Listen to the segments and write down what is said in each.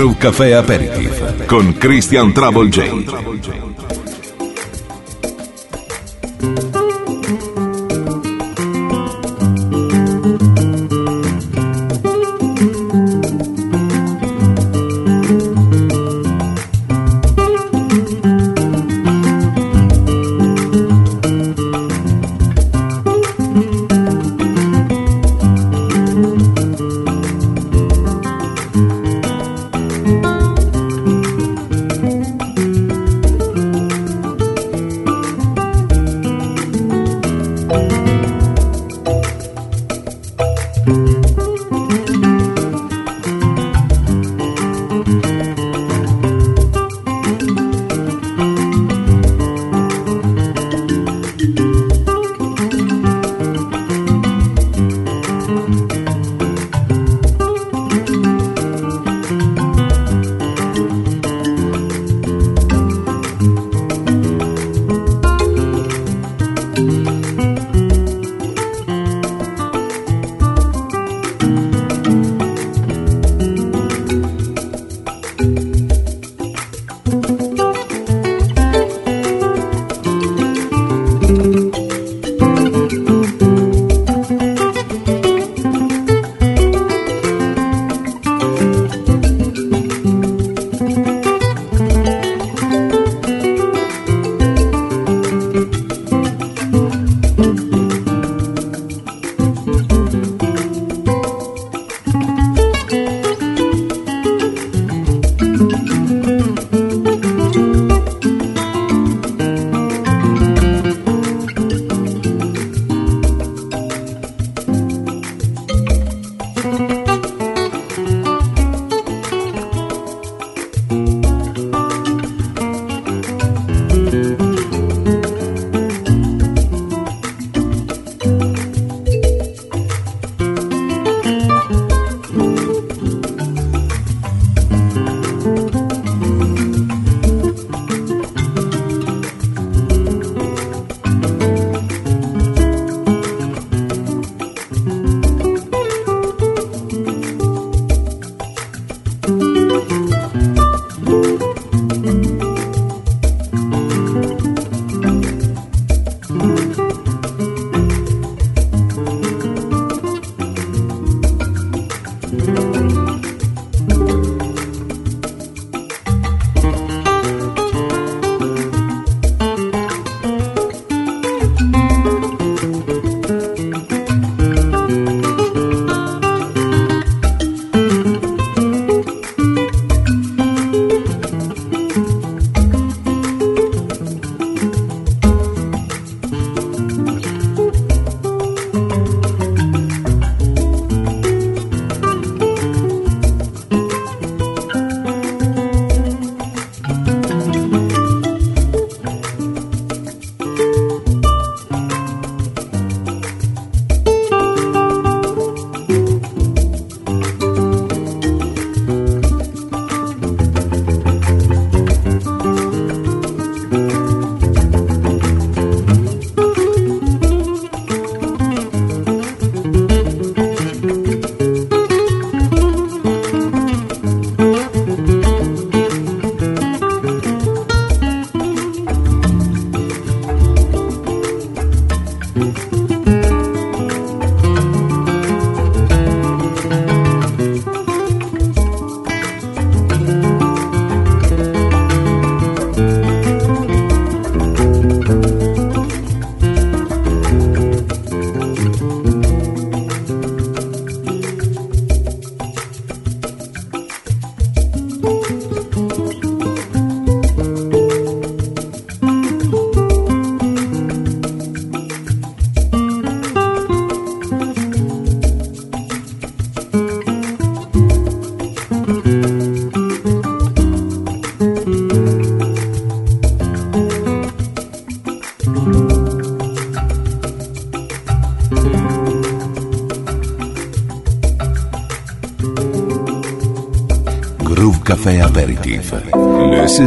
Groove Café Aperitif con Christian Trouble J.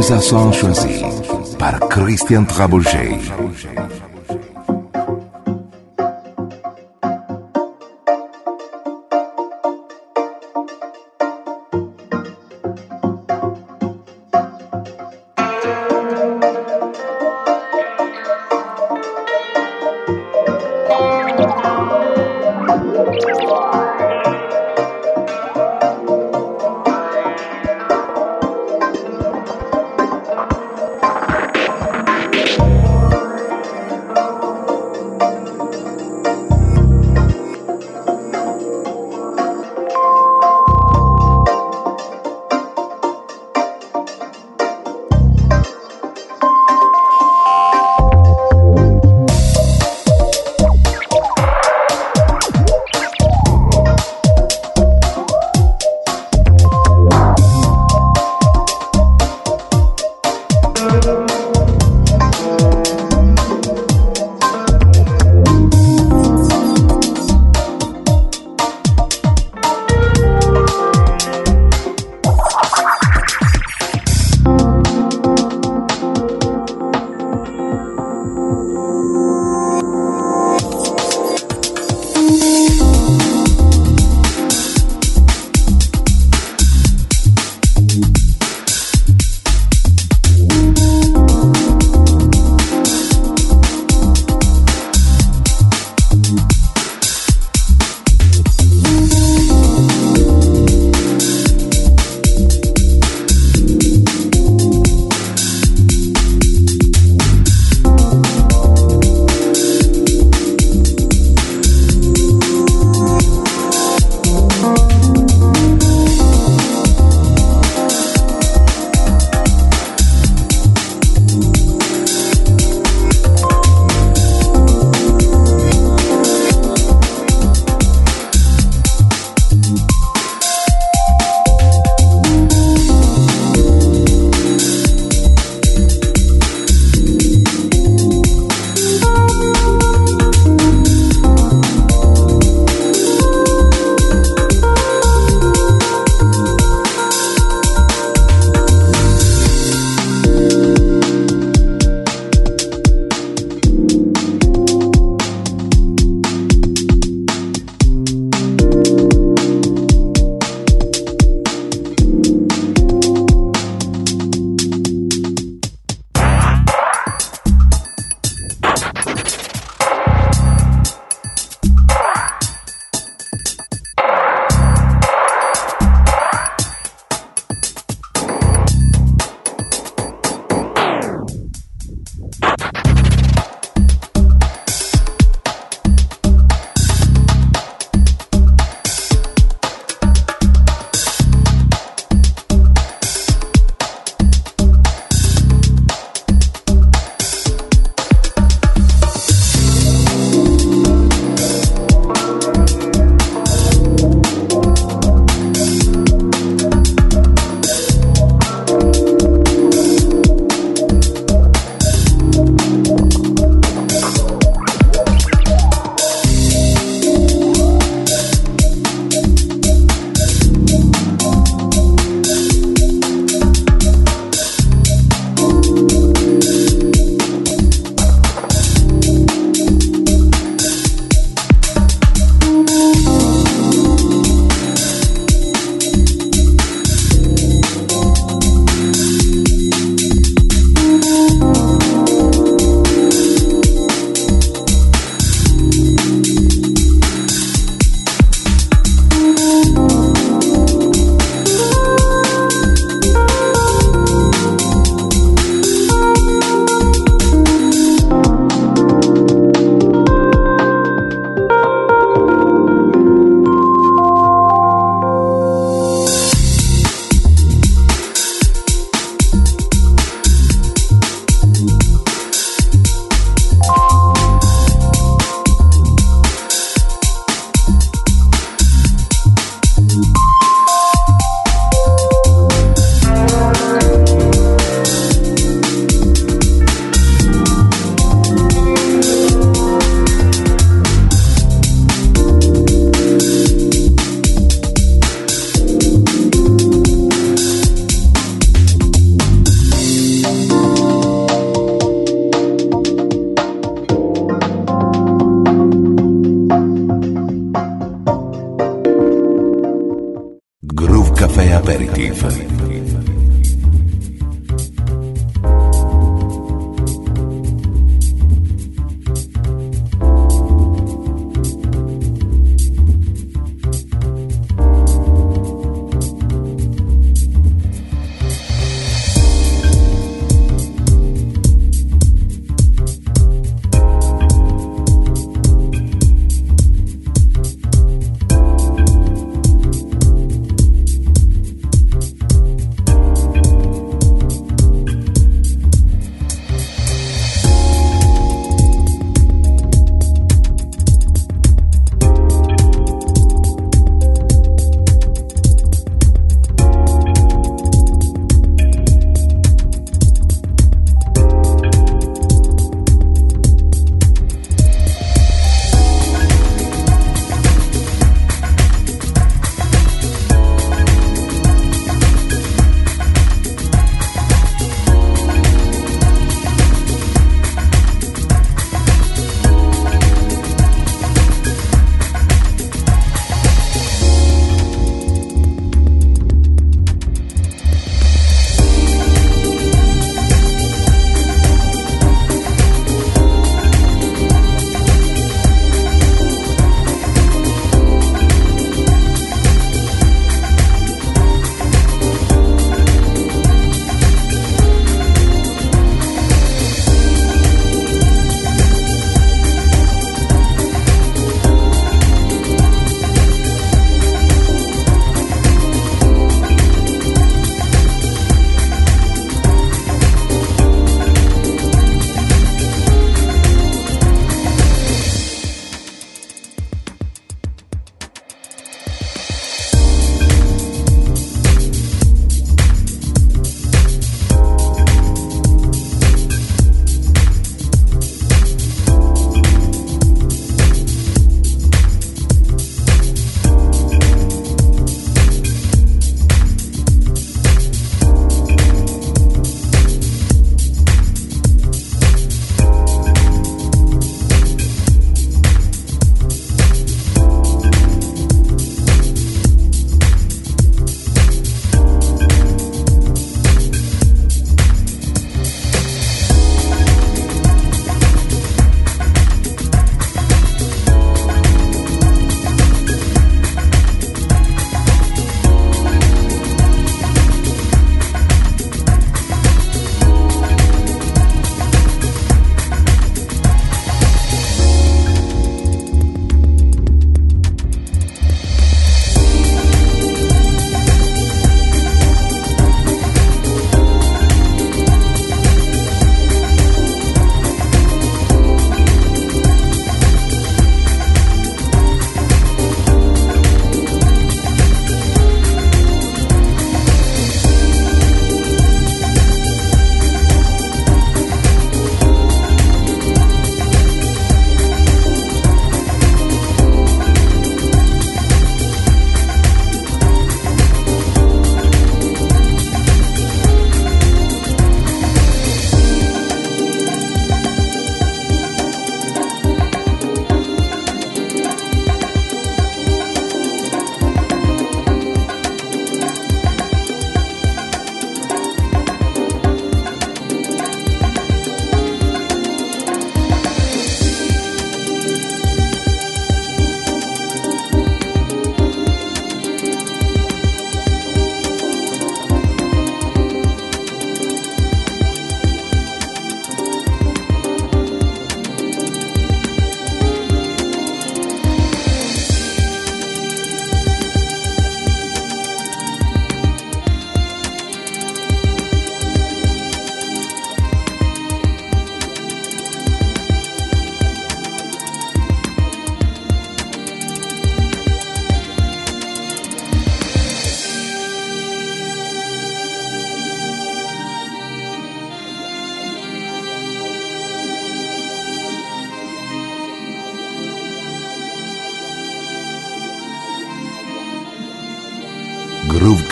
Conversations choisies par Christian Trabouget.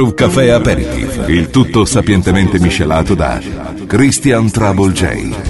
Groove Café Aperitif, il tutto sapientemente miscelato da Christian Trouble J.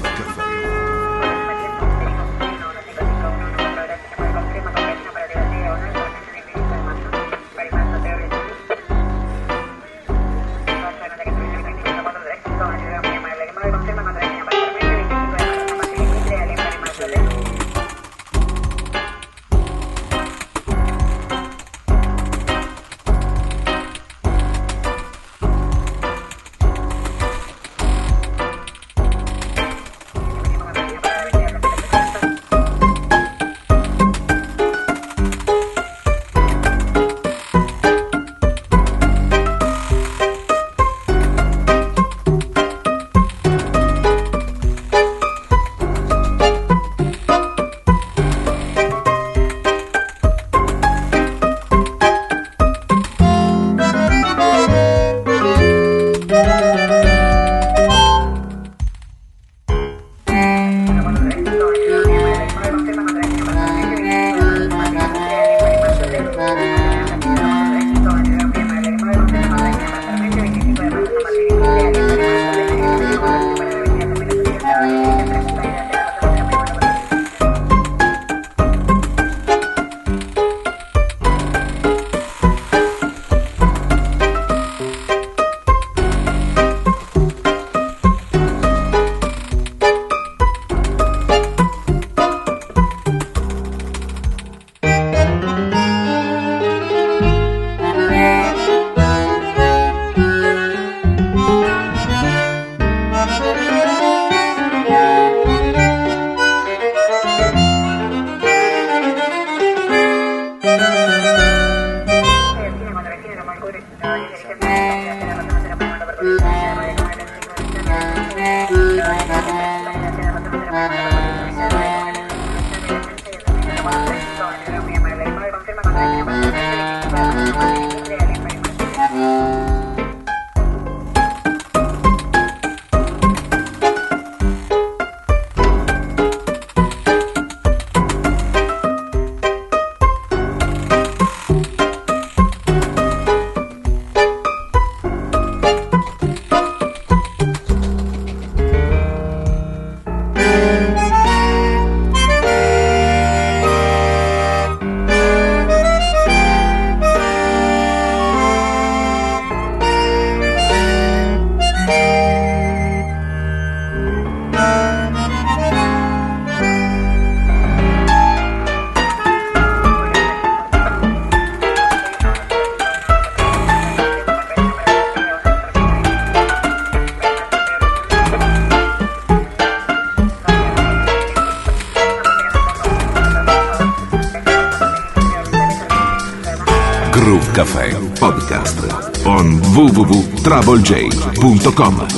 TroubleJ.com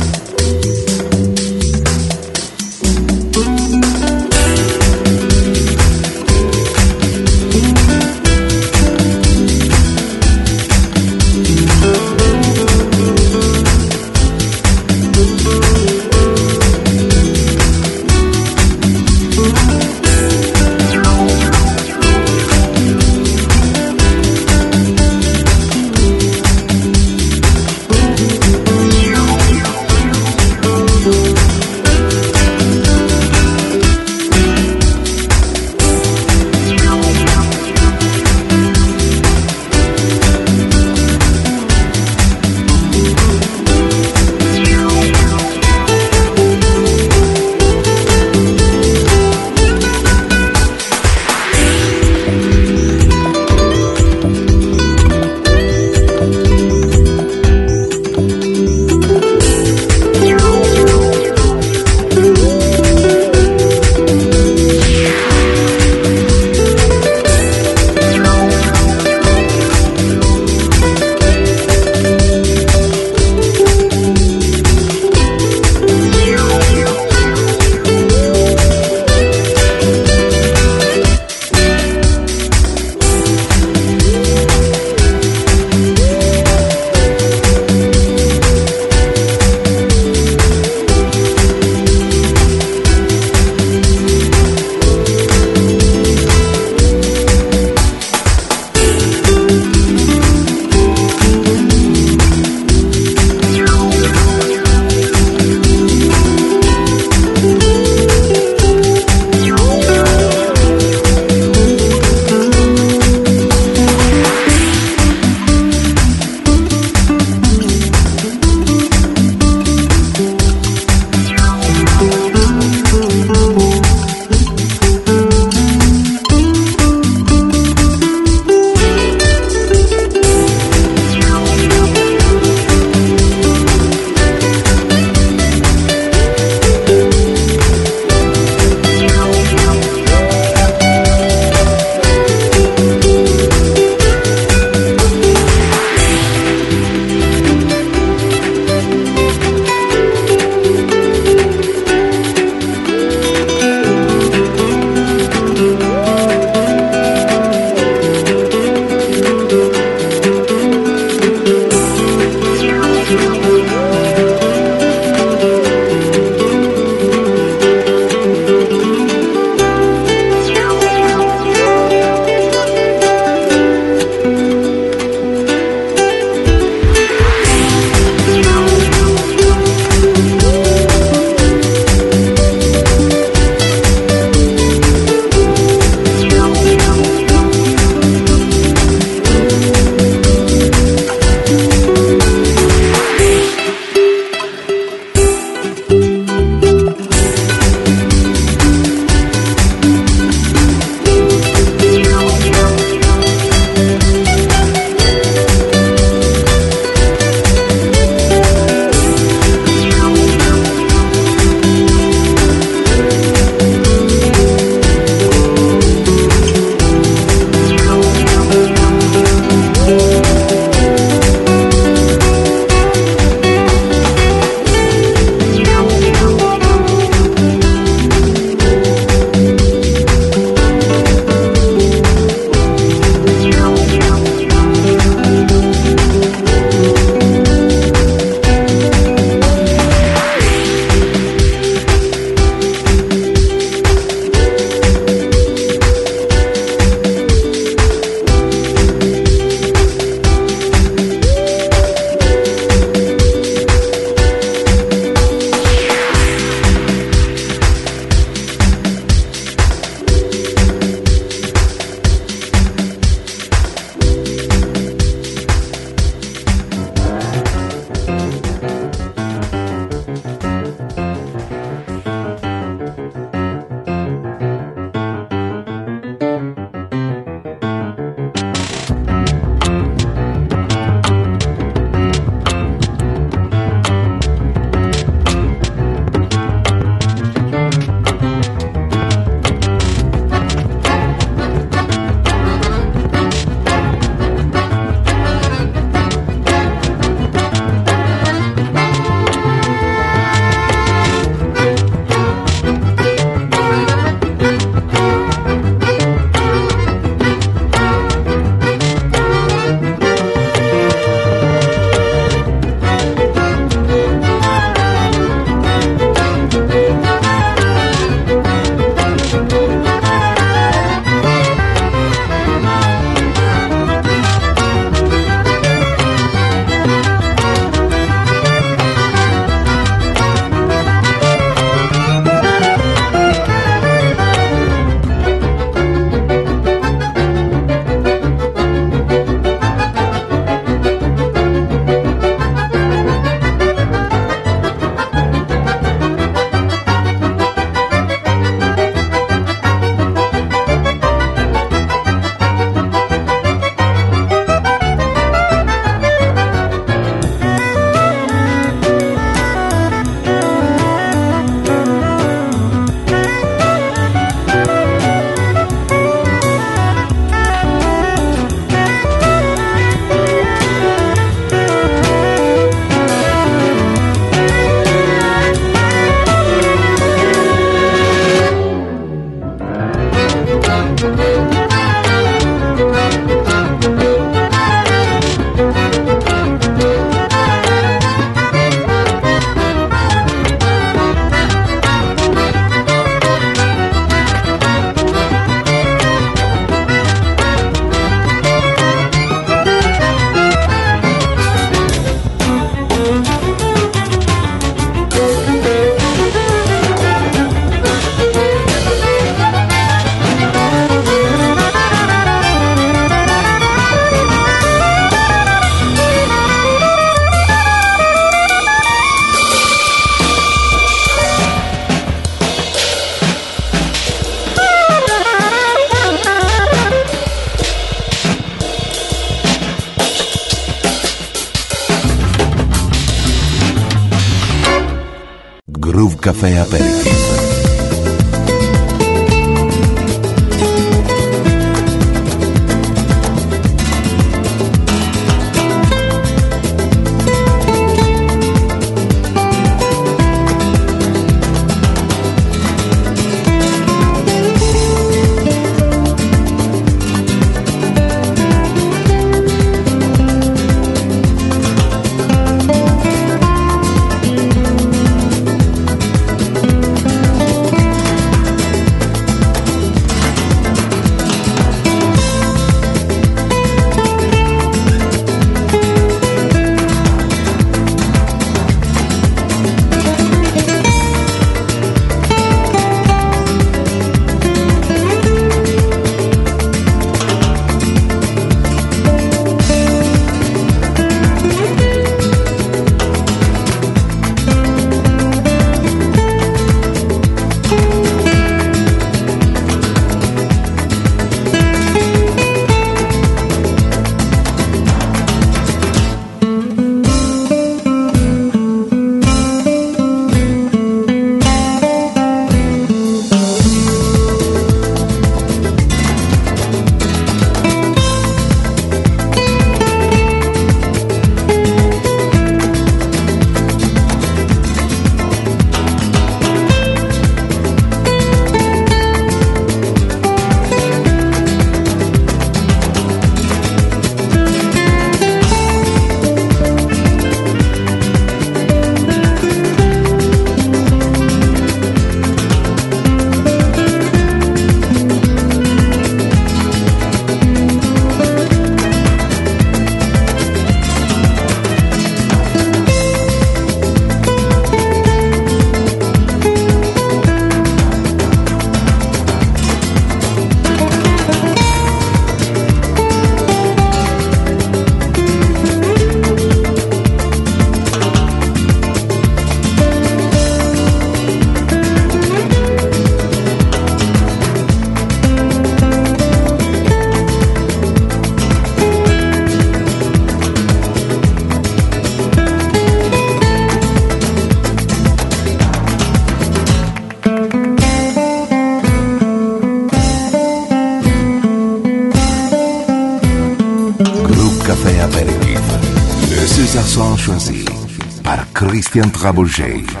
Christian Trabouget.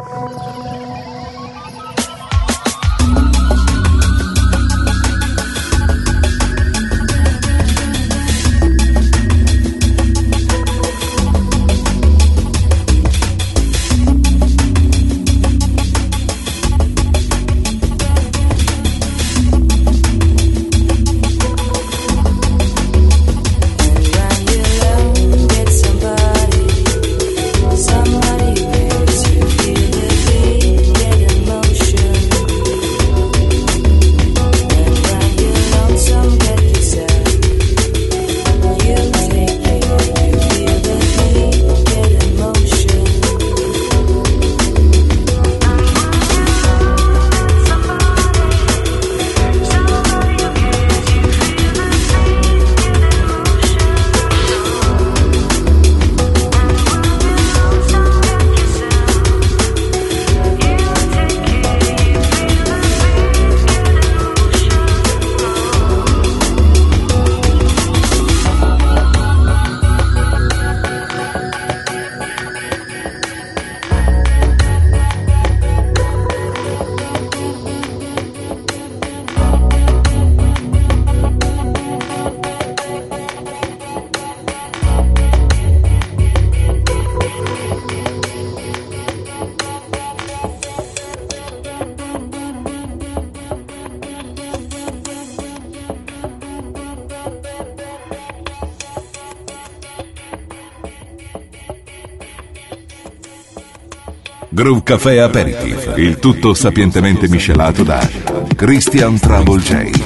Música Brew Café Aperitif, il tutto sapientemente miscelato da Christian Trouble J.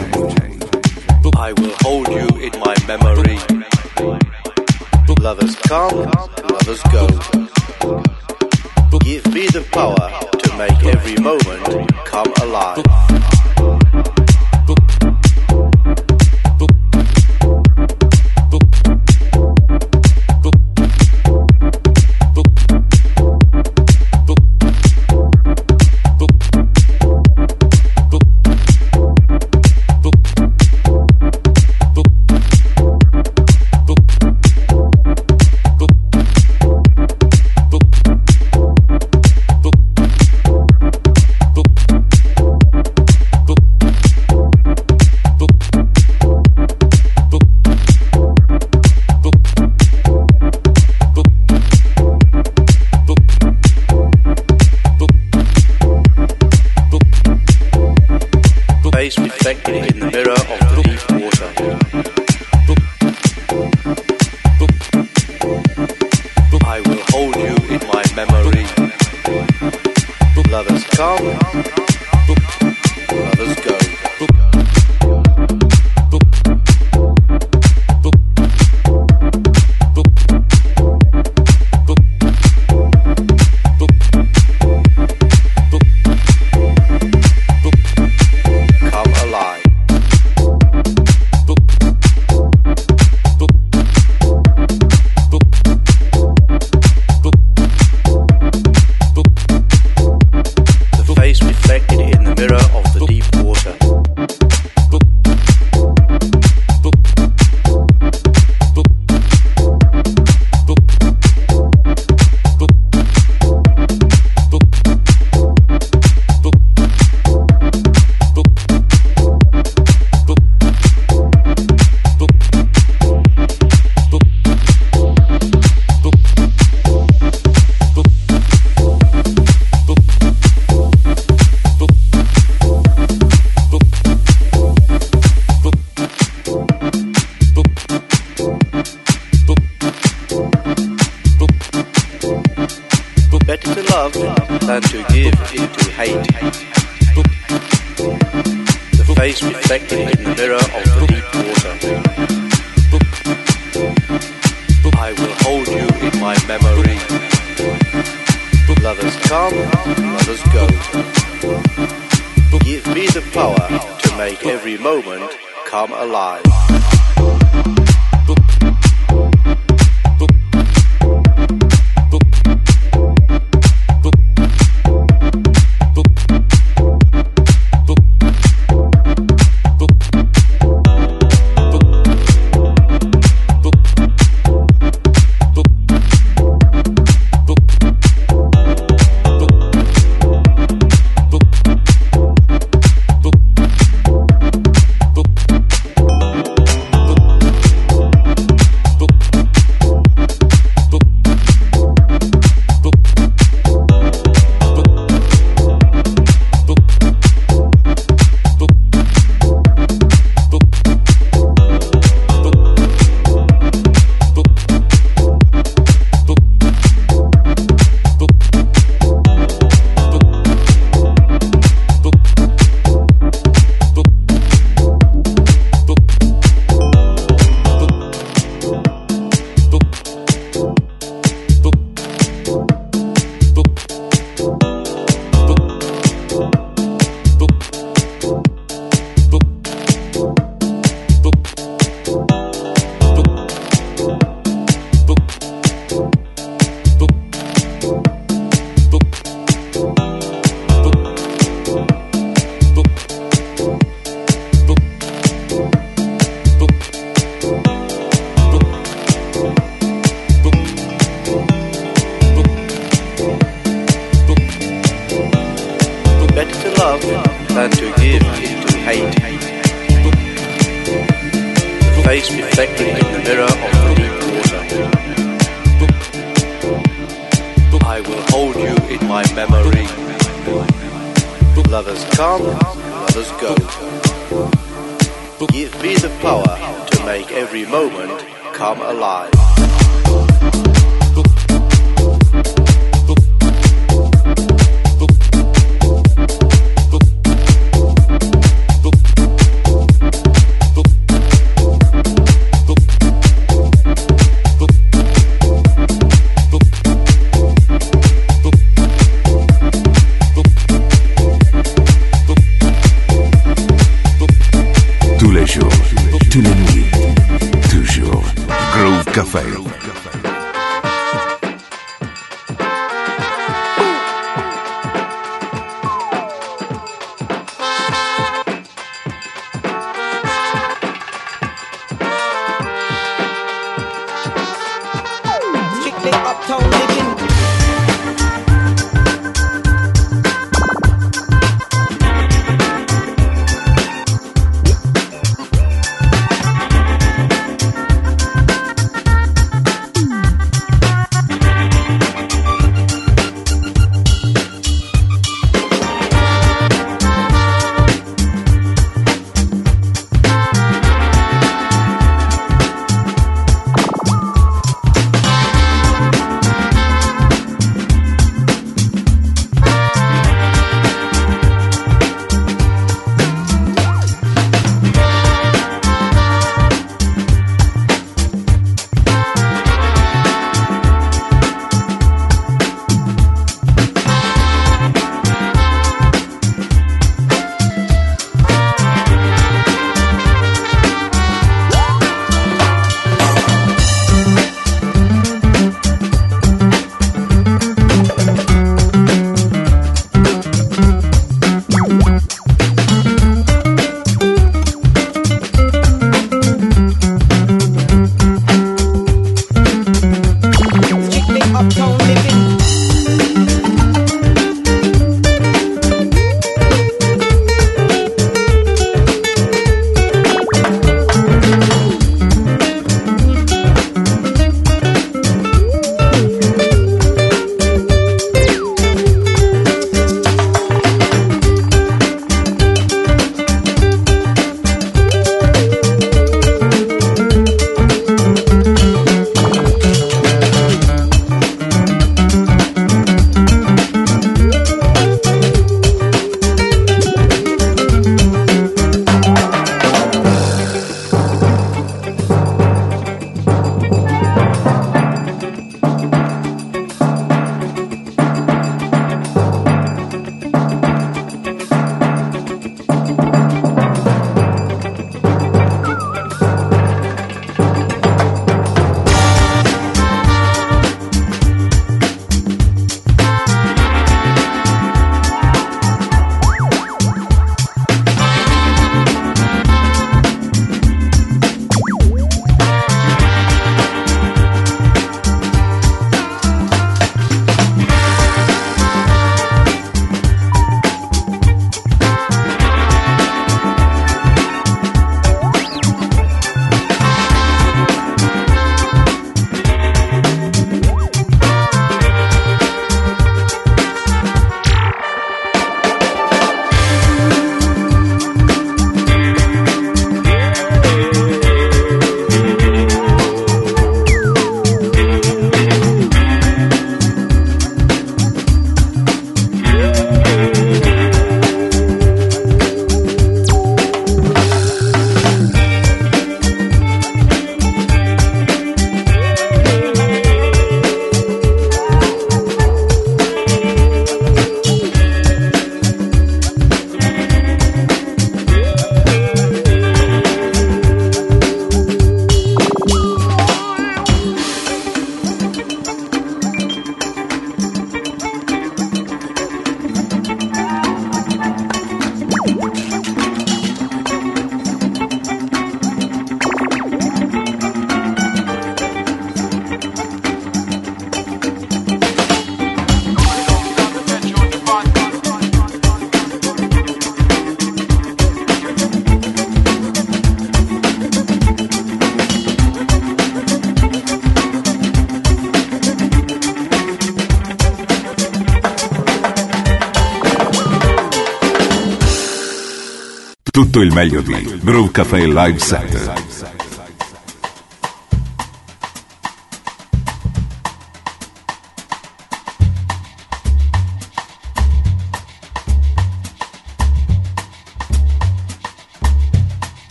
il meglio di Brew Cafe Live Set.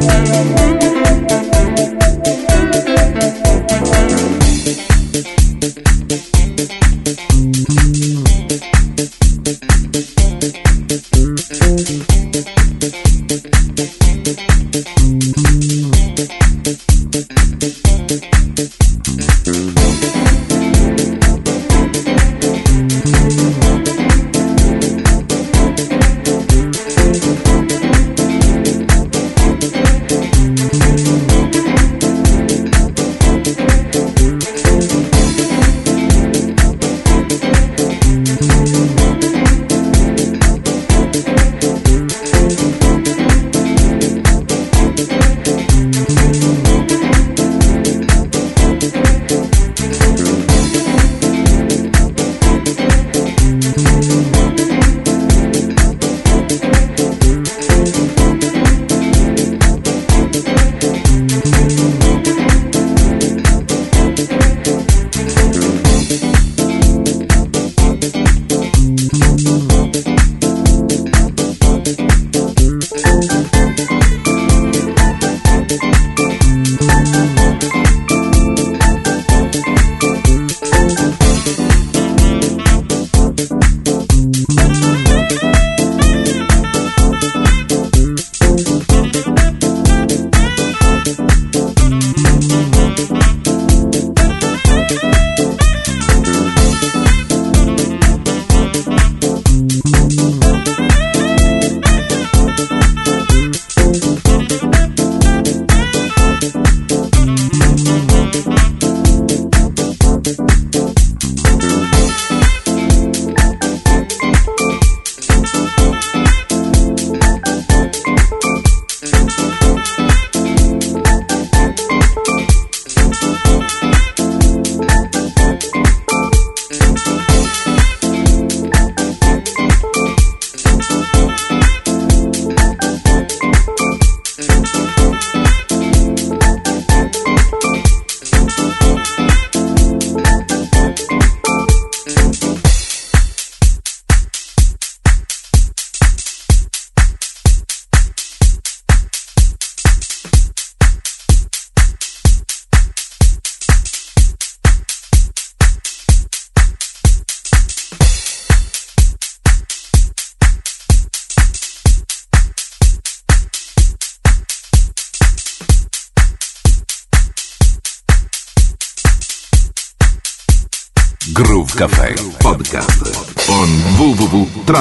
Thank.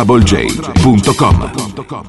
www.troublej.com